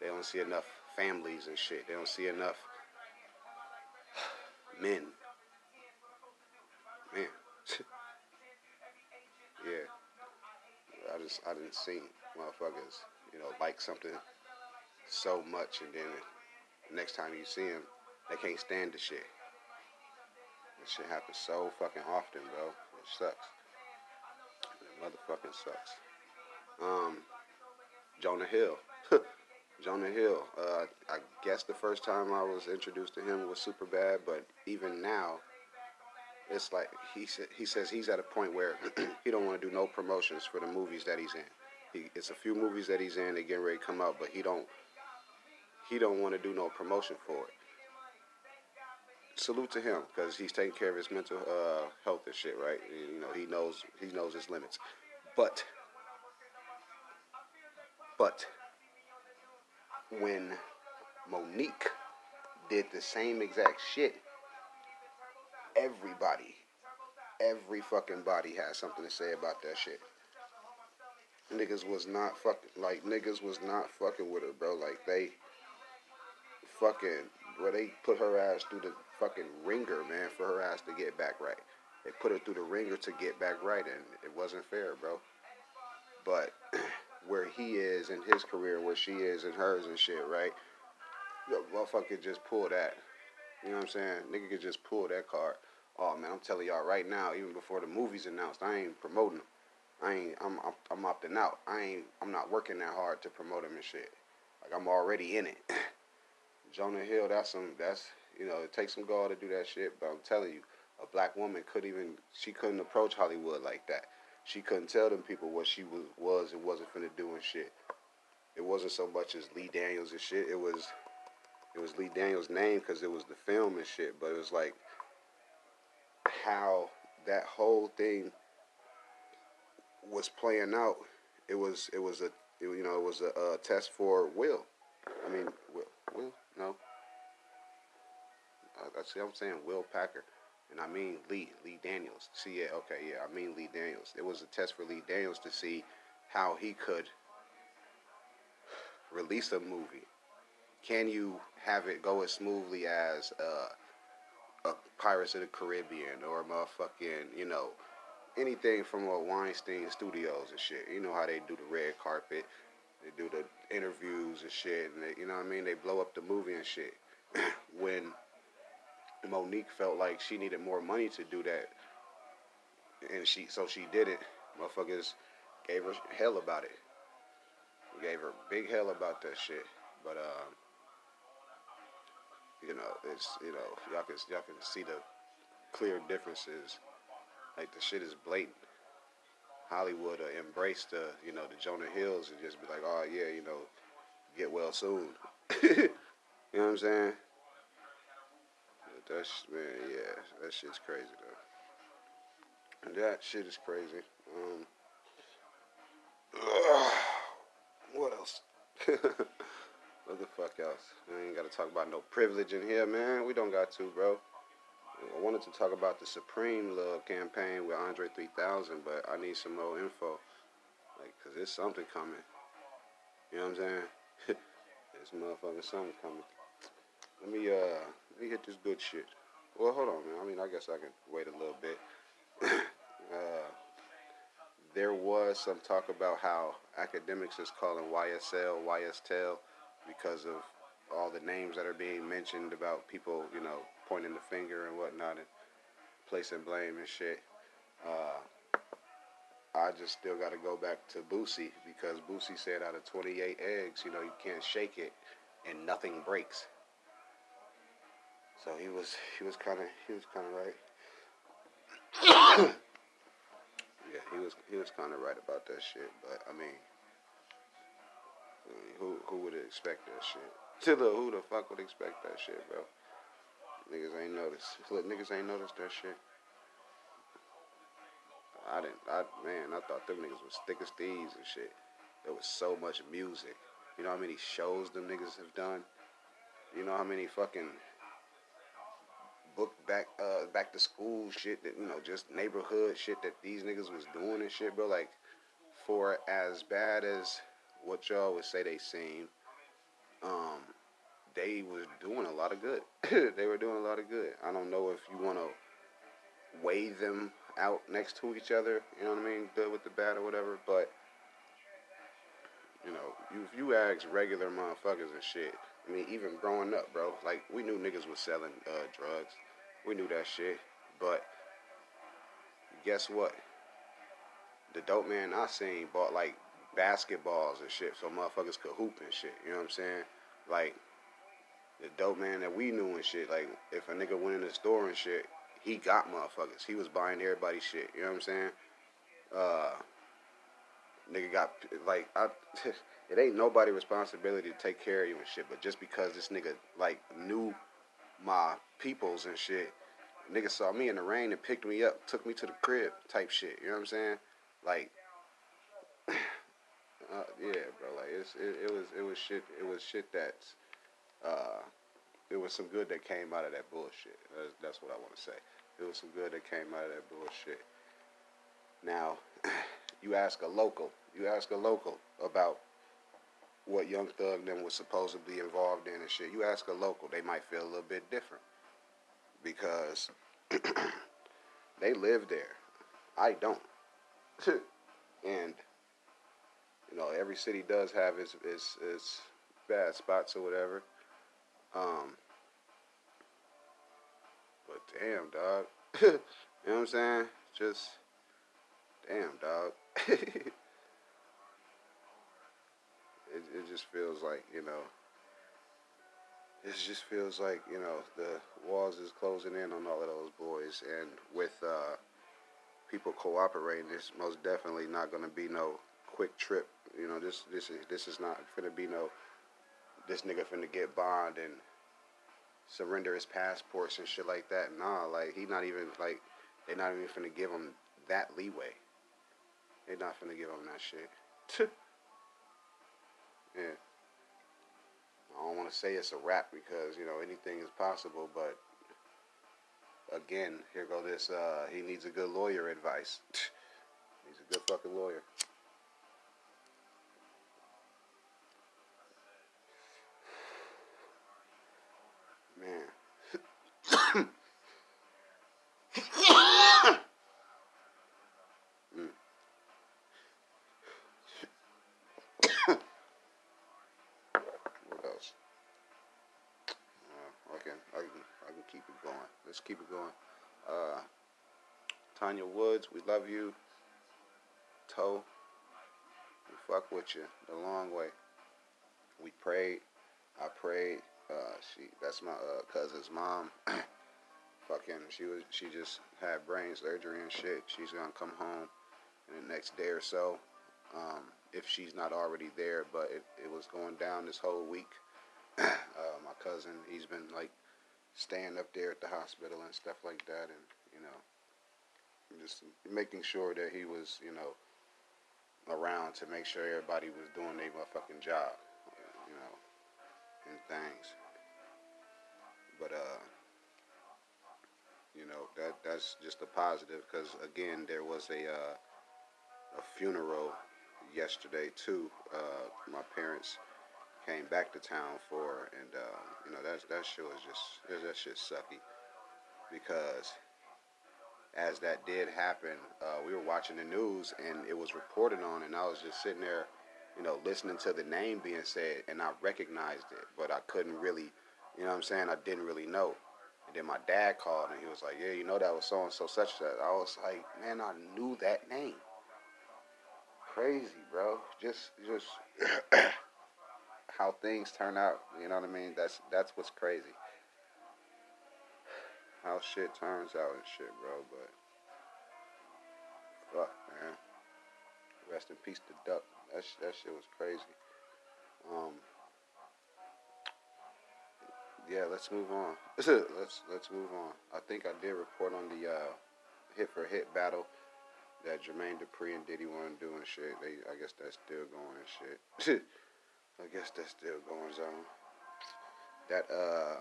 They don't see enough families and shit. They don't see enough men. Man. yeah. I just I didn't see motherfuckers, you know, like something so much and then the next time you see them, they can't stand the shit. This shit happens so fucking often, bro. It sucks. Motherfucking sucks. Um, Jonah Hill. Jonah Hill. Uh, I guess the first time I was introduced to him was Superbad, but even now, it's like he sa- he says he's at a point where he don't want to do no promotions for the movies that he's in. He, it's a few movies that he's in. They getting ready to come out, but he don't he don't want to do no promotion for it. Salute to him because he's taking care of his mental uh, health and shit, right? You know, he knows he knows his limits, but but when Mo'Nique did the same exact shit, everybody, every fucking body has something to say about that shit. Niggas was not fucking like niggas was not fucking with her, bro. Like they fucking where they put her ass through the fucking ringer, man, for her ass to get back right. They put her through the ringer to get back right, and it wasn't fair, bro. But where he is in his career, where she is in hers and shit, right? The motherfucker just pull that. You know what I'm saying? Nigga could just pull that card. Oh man, I'm telling y'all right now, even before the movie's announced, I ain't promoting them. I ain't. I'm. I'm, I'm opting out. I ain't. I'm not working that hard to promote him and shit. Like I'm already in it. Jonah Hill, that's some. That's you know, it takes some gall to do that shit. But I'm telling you, a black woman couldn't even. She couldn't approach Hollywood like that. She couldn't tell them people what she was was and wasn't finna do and shit. It wasn't so much as Lee Daniels and shit. It was. It was Lee Daniels' name because it was the film and shit. But it was like how that whole thing was playing out. It was. It was a. It, you know, it was a, a test for Will. I mean, Will. Will? No. I, I see. What I'm saying Will Packer, and I mean Lee. Lee Daniels. See, yeah, okay, yeah. I mean Lee Daniels. It was a test for Lee Daniels to see how he could release a movie. Can you have it go as smoothly as uh, a Pirates of the Caribbean or a motherfucking, you know, anything from a Weinstein Studios and shit? You know how they do the red carpet, they do the interviews and shit, and they, you know what I mean? They blow up the movie and shit. when Mo'Nique felt like she needed more money to do that, and she so she did it. Motherfuckers gave her hell about it. Gave her big hell about that shit. But um, you know, it's you know, y'all can y'all can see the clear differences. Like the shit is blatant. Hollywood uh, embrace the you know the Jonah Hills and just be like, oh yeah, you know, get well soon. you know what I'm saying? That's man, yeah, that shit's crazy though. That shit is crazy. Um, what else? what the fuck else? I ain't gotta talk about no privilege in here, man. We don't got to, bro. I wanted to talk about the Supreme Love campaign with Andre 3000, but I need some more info. Like, cause there's something coming. You know what I'm saying? there's motherfucking something coming. Let me uh, let me hit this good shit. Well, hold on, man. I mean, I guess I can wait a little bit. uh, there was some talk about how academics is calling YSL YSTEL because of all the names that are being mentioned about people, you know, pointing the finger and whatnot and placing blame and shit. Uh, I just still got to go back to Boosie because Boosie said out of 28 eggs, you know, you can't shake it and nothing breaks. So he was he was kind of he was kind of right. yeah, he was he was kind of right about that shit. But I mean, who who would expect that shit? To the who the fuck would expect that shit, bro? Niggas ain't noticed. Look, niggas ain't noticed that shit. I didn't. I man, I thought them niggas was thick as thieves and shit. There was so much music. You know how many shows them niggas have done. You know how many fucking book back uh back to school shit that you know just neighborhood shit that these niggas was doing and shit, bro. Like for as bad as what y'all would say they seem, um, they was doing a lot of good. they were doing a lot of good. I don't know if you want to weigh them out next to each other. You know what I mean? Good with the bad or whatever. But you know, if you ask regular motherfuckers and shit, I mean, even growing up, bro, like we knew niggas was selling uh, drugs. We knew that shit. But guess what? the dope man I seen bought like basketballs and shit so motherfuckers could hoop and shit. You know what I'm saying? Like the dope man that we knew and shit. Like if a nigga went in the store and shit, he got motherfuckers. He was buying everybody shit. You know what I'm saying? Uh, nigga got like I. it ain't nobody responsibility to take care of you and shit. But just because this nigga like knew my peoples and shit, nigga saw me in the rain and picked me up, took me to the crib type shit. You know what I'm saying? Like, uh, yeah, bro. Like it's it, it was it was shit. It was shit that's uh, it was some good that came out of that bullshit. That's, that's what I want to say. It was some good that came out of that bullshit. Now, you ask a local, you ask a local about what Young Thug then was supposedly involved in and shit. You ask a local, they might feel a little bit different because they live there. I don't. and you know, every city does have its its, its bad spots or whatever. Um, but damn, dog. you know what I'm saying? Just damn, dog. it just feels like you know. It just feels like you know the walls is closing in on all of those boys, and with uh, people cooperating, it's most definitely not going to be no quick trip. You know, this this is this is not going to be no this nigga finna get bond and surrender his passports and shit like that. Nah, like he not even like they not even finna give him that leeway. They not finna give him that shit. yeah. I don't want to say it's a wrap because you know anything is possible, but again, here go this. Uh, he needs a good lawyer advice. He's a good fucking lawyer. Man. Mm. what else? Uh, I can, I can, I can keep it going. Let's keep it going. Uh, Tanya Woods, we love you. Toe, we fuck with you the long way. We prayed. I prayed. Uh, she, that's my uh, cousin's mom. Fucking, she was, she just had brain surgery and shit. She's gonna come home in the next day or so, um, if she's not already there. But it, it was going down this whole week. uh, my cousin, he's been like staying up there at the hospital and stuff like that, and you know, just making sure that he was, you know, around to make sure everybody was doing their motherfucking job, you know, and things. But uh, you know that that's just a positive because again there was a uh, a funeral yesterday too. Uh, my parents came back to town for, and uh, you know that that shit was just that shit sucky because as that did happen, uh, we were watching the news and it was reported on, and I was just sitting there, you know, listening to the name being said, and I recognized it, but I couldn't really, you know what I'm saying? I didn't really know. And then my dad called and he was like, "Yeah, you know that was so and so such that." I was like, "Man, I knew that name." Crazy, bro. Just, just how things turn out. You know what I mean? That's that's what's crazy how shit turns out and shit, bro. But fuck, man. Rest in peace to Duck. That sh- that shit was crazy. Um. Yeah, let's move on. let's let's move on. I think I did report on the uh, hit for hit battle that Jermaine Dupri and Diddy want to do and shit. They, I guess that's still going and shit. I guess that's still going on. That uh,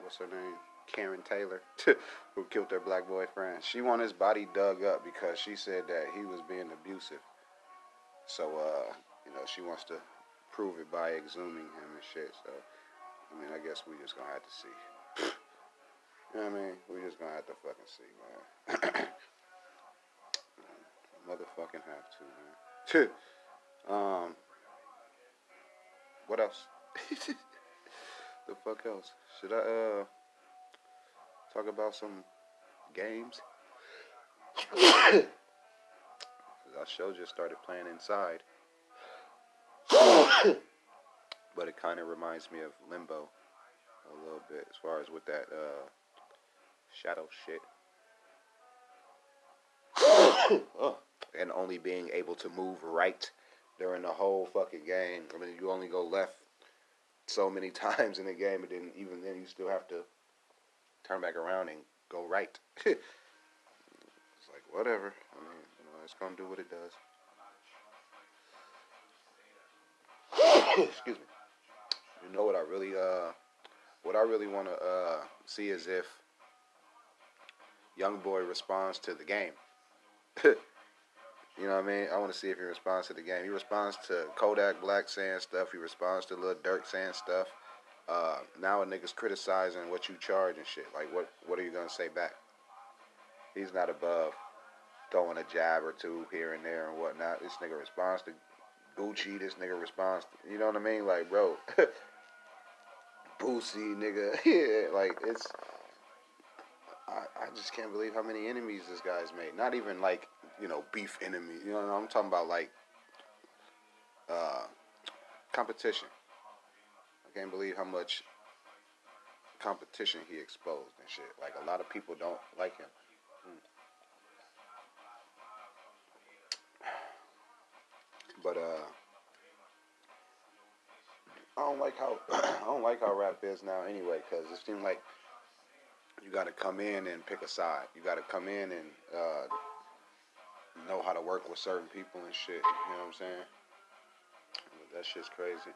what's her name? Karen Taylor, who killed her black boyfriend. She wanted his body dug up because she said that he was being abusive. So, uh, you know, she wants to prove it by exhuming him and shit. So, I mean, I guess we just gonna have to see. you know what I mean? We just gonna have to fucking see, man. Motherfucking have to, man. um, what else? the fuck else? Should I, uh, talk about some games. our show just started playing inside. but it kind of reminds me of Limbo a little bit as far as with that uh, shadow shit. and only being able to move right during the whole fucking game. I mean, you only go left so many times in the game, and then even then you still have to turn back around and go right. it's like whatever. I mean, you know, it's gonna do what it does. Excuse me. You know what I really uh what I really want to uh see is if young boy responds to the game. You know what I mean? I want to see if he responds to the game. He responds to Kodak Black saying stuff. He responds to Lil Durk saying stuff. Uh, now a nigga's criticizing what you charge and shit. Like, what what are you gonna say back? He's not above throwing a jab or two here and there and whatnot. This nigga responds to Gucci. This nigga responds. To, you know what I mean? Like, bro, Boosie, nigga. yeah, like it's. I, I just can't believe how many enemies this guy's made. Not even like you know, beef enemy. You know, what I'm talking about like uh, competition. I can't believe how much competition he exposed and shit. Like a lot of people don't like him. Hmm. But uh, I don't like how I don't like how rap is now anyway, because it seems like you got to come in and pick a side. You got to come in and uh, know how to work with certain people and shit. You know what I'm saying? That shit's crazy.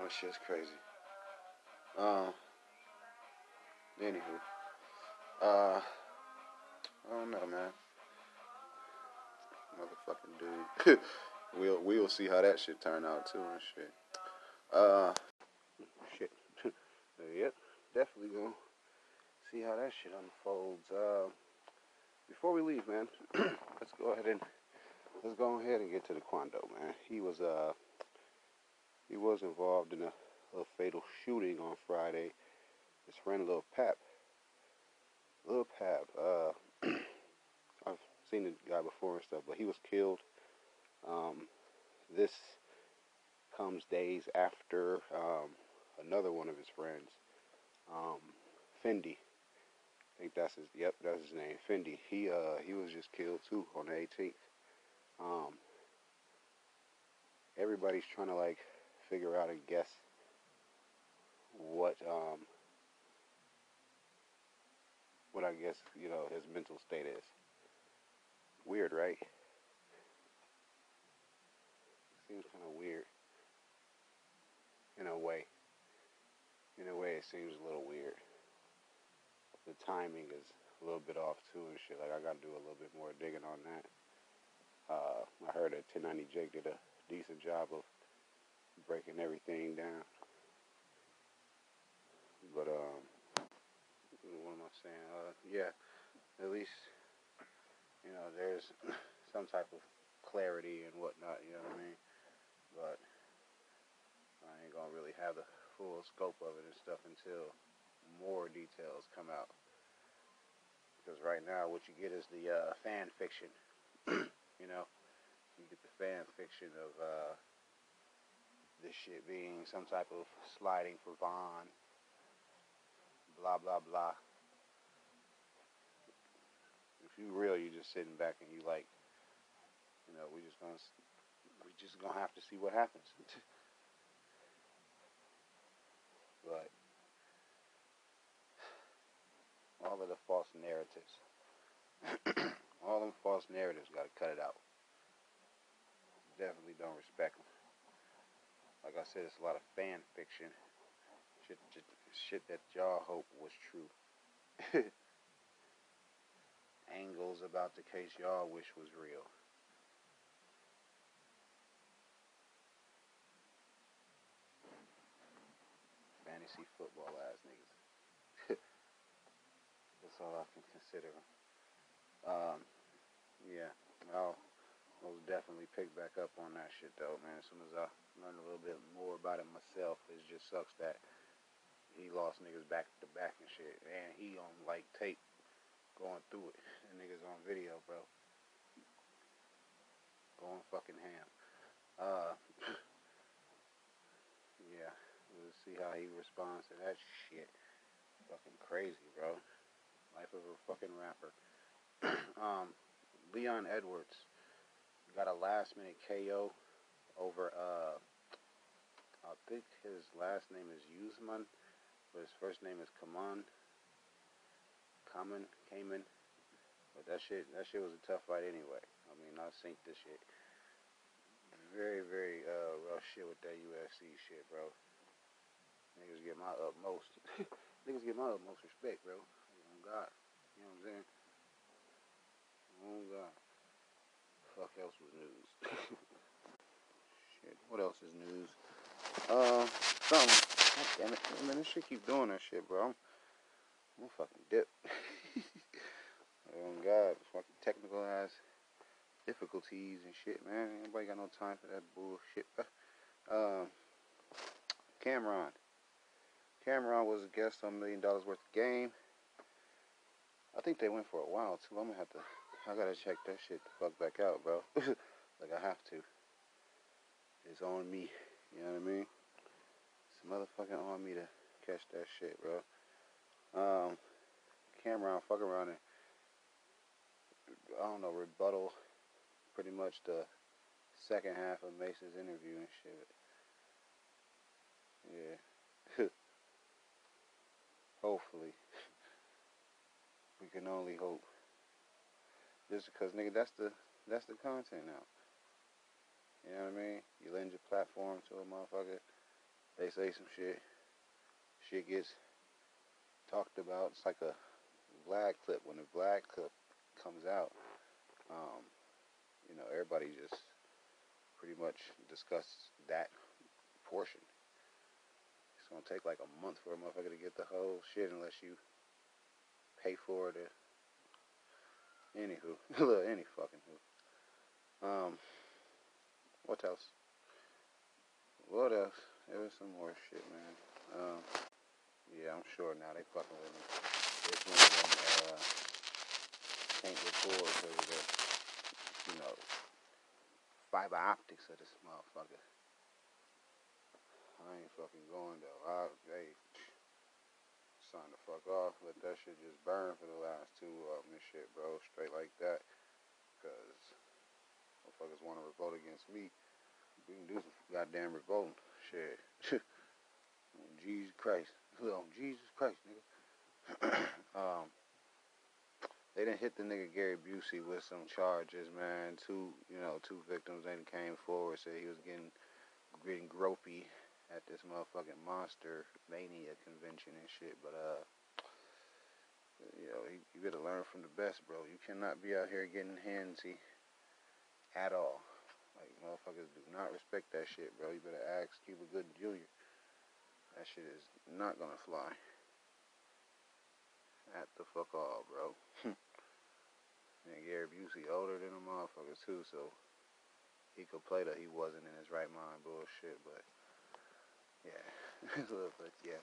That shit's crazy. Um. Anywho, uh, I don't know, man. Motherfucking dude. we'll we'll see how that shit turn out too and shit. Uh, shit. yep, definitely gonna see how that shit unfolds. Uh before we leave, man, let's go ahead and let's go ahead and get to the Quando, man. He was uh he was involved in a, a fatal shooting on Friday. His friend Lil Pap. Lil Pap, uh I've seen the guy before and stuff, but he was killed. Um, this comes days after um, another one of his friends, um, Fendi, I think that's his. Yep, that's his name, Fendi. He uh he was just killed too on the 18th. Um, everybody's trying to like figure out and guess what um what I guess you know his mental state is. Weird, right? Seems kind of weird in a way. In a way, it seems a little weird the timing is a little bit off too and shit. Like I got to do a little bit more digging on that. Uh, I heard that 1090 Jake did a decent job of breaking everything down. But um, what am I saying? Uh, yeah, at least you know there's some type of clarity and whatnot. You know what I mean? But I ain't gonna really have the full scope of it and stuff until more details come out. Because right now, what you get is the uh, fan fiction. you know, you get the fan fiction of uh, this shit being some type of sliding for Von. Blah blah blah. If you real, you're just sitting back and you like, you know, we just gonna we just gonna have to see what happens. but all of the false narratives. all them false narratives, got to cut it out. Definitely don't respect them. Like I said, it's a lot of fan fiction. Shit, shit that y'all hope was true. Angles about the case y'all wish was real. Fantasy football ass niggas That's all I can consider. Um, yeah, I'll most definitely pick back up on that shit though, man. As soon as I learn a little bit more about it myself, it just sucks that he lost niggas back to back and shit, and he on like tape going through it. And niggas on video, bro. Going fucking ham. Uh, yeah, we'll see how he responds to that shit. Fucking crazy, bro. Life of a fucking rapper. um, Leon Edwards got a last minute KO over uh I think his last name is Usman, but his first name is Kaman. Kaman, Kaman. But that shit that shit was a tough fight anyway. I mean I think this shit. Very, very uh rough shit with that UFC shit, bro. Niggas get my utmost niggas get my utmost respect, bro. Oh God. You know what I'm saying? Oh God. Fuck else was news. shit. What else is news? Uh, something. God damn it, man! This shit keep doing that shit, bro. I'm, I'm gonna fucking dip. oh God, fucking technical ass difficulties and shit, man. Anybody got no time for that bullshit? Uh, Cam'ron. Cam'ron was a guest on Million Dollaz Worth of Game. I think they went for a while too. I'm gonna have to. I gotta check that shit the fuck back out, bro. like I have to. It's on me. You know what I mean? It's motherfucking on me to catch that shit, bro. Um, Cam'ron fuck around and I don't know rebuttal pretty much the second half of Mase's interview and shit. Yeah. Hopefully. We can only hope. Just because nigga that's the that's the content now. You know what I mean? You lend your platform to a motherfucker, they say some shit, shit gets talked about. It's like a Vlad clip. When a Vlad clip comes out, um, you know, everybody just pretty much discusses that portion. It's gonna take like a month for a motherfucker to get the whole shit unless you pay for it. Anywho, look, any fucking who. Um, what else? What else? There was some more shit, man. Um, yeah, I'm sure now they fucking with me. It's one of them uh, can't record because of the, you know, fiber optics of this motherfucker. I ain't fucking going though. I, hey, sign the fuck off. Let that shit just burn for the last two of them and shit, bro. Straight like that. Because motherfuckers want to revolt against me. We can do some goddamn revolting. Shit. Jesus Christ. Oh, Jesus Christ, nigga. um, they didn't hit the nigga Gary Busey with some charges, man. Two, you know, two victims then came forward, said he was getting getting gropey at this motherfucking monster mania convention and shit. But uh, you know, you, you gotta learn from the best, bro. You cannot be out here getting handsy at all. Like motherfuckers do not respect that shit, bro. You better ask Cuba Gooding Jr. That shit is not gonna fly. At the fuck all, bro. and Gary Busey older than a motherfucker too, so he could play that he wasn't in his right mind bullshit, but yeah. but yeah.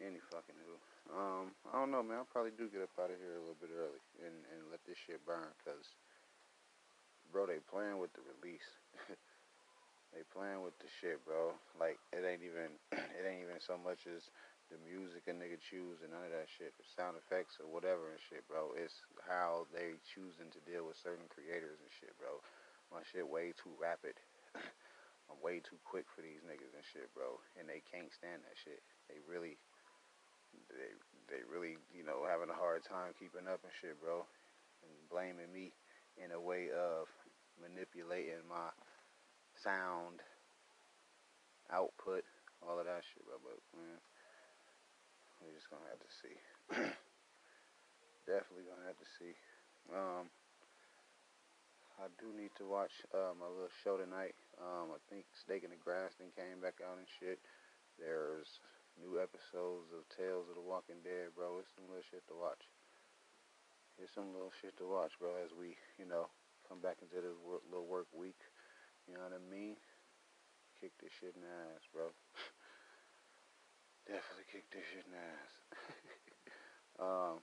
Any fucking who. Um, I don't know, man. I'll probably do get up out of here a little bit early and, and let this shit burn, cause bro, they playing with the release. they playing with the shit, bro. Like it ain't even it ain't even so much as the music a nigga choose and none of that shit, the sound effects or whatever and shit, bro. It's how they choosing to deal with certain creators and shit, bro. My shit way too rapid. I'm way too quick for these niggas and shit, bro. And they can't stand that shit. They really they they really, you know, having a hard time keeping up and shit, bro. And blaming me in a way of manipulating my sound output, all of that shit, bro. But man, we're just gonna have to see. Definitely gonna have to see. Um, I do need to watch uh, my little show tonight. Um, I think Snake in the Grass then came back out and shit. There's new episodes of Tales of the Walking Dead, bro. It's some little shit to watch. It's some little shit to watch, bro, as we, you know, come back into this work, little work week. You know what I mean? Kick this shit in the ass, bro. Definitely kick this shit in the ass. um,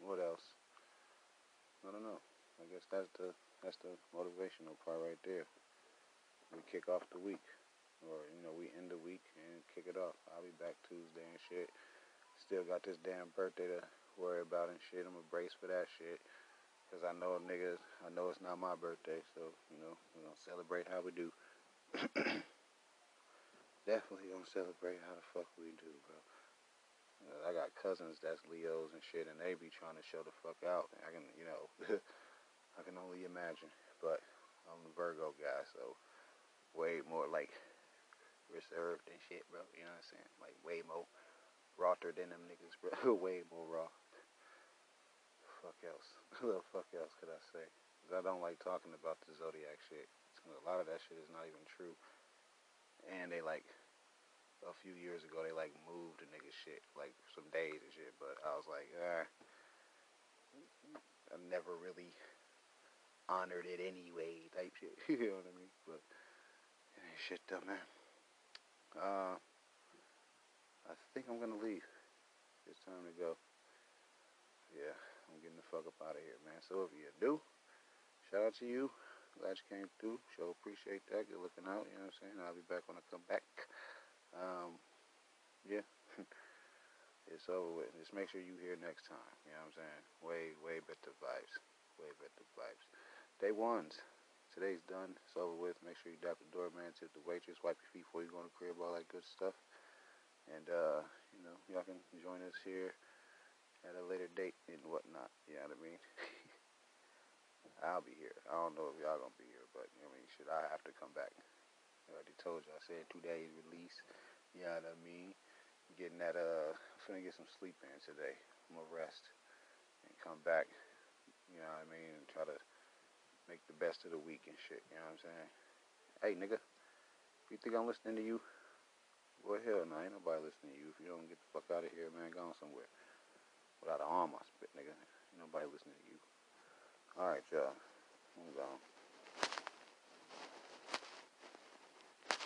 what else? I don't know. I guess that's the that's the motivational part right there. We kick off the week, or you know, we end the week and kick it off. I'll be back Tuesday and shit. Still got this damn birthday to worry about and shit. I'm a brace for that shit. Cause I know niggas, I know it's not my birthday, so you know we gonna celebrate how we do. Definitely gonna celebrate how the fuck we do, bro. Uh, I got cousins that's Leos and shit, and they be trying to show the fuck out. I can, you know, I can only imagine. But I'm a Virgo guy, so way more like reserved and shit, bro. You know what I'm saying? Like way more rawter than them niggas, bro. way more raw fuck else? the fuck else could I say? Cause I don't like talking about the zodiac shit. A lot of that shit is not even true. And they like a few years ago they like moved the nigga shit like some days and shit. But I was like, ah, I never really honored it anyway type shit. you know what I mean? But shit though, man. Uh, I think I'm gonna leave. It's time to go. Yeah. I'm getting the fuck up out of here, man. So if you do, shout out to you. Glad you came through. Show appreciate that. Good looking out. You know what I'm saying? I'll be back when I come back. Um, yeah. it's over with. Just make sure you here next time. You know what I'm saying? Way, way better vibes. Way better vibes. Day ones. Today's done. It's over with. Make sure you dap the doorman, tip the waitress, wipe your feet before you go to the crib, all that good stuff. And, uh, you know, y'all can join us here at a later date and whatnot. You know what I mean? I'll be here. I don't know if y'all gonna be here, but you know I mean, should I have to come back? I already told you. I said two days release. You know what I mean? Getting that. Uh, I'm finna get some sleep in today. I'm gonna rest and come back. You know what I mean? And try to make the best of the week and shit. You know what I'm saying? Hey, nigga, if you think I'm listening to you, well, hell no, ain't nobody listening to you. If you don't get the fuck out of here, man, go on somewhere without an arm I spit, nigga. Ain't nobody listening to you. Alright, y'all. I'm gone.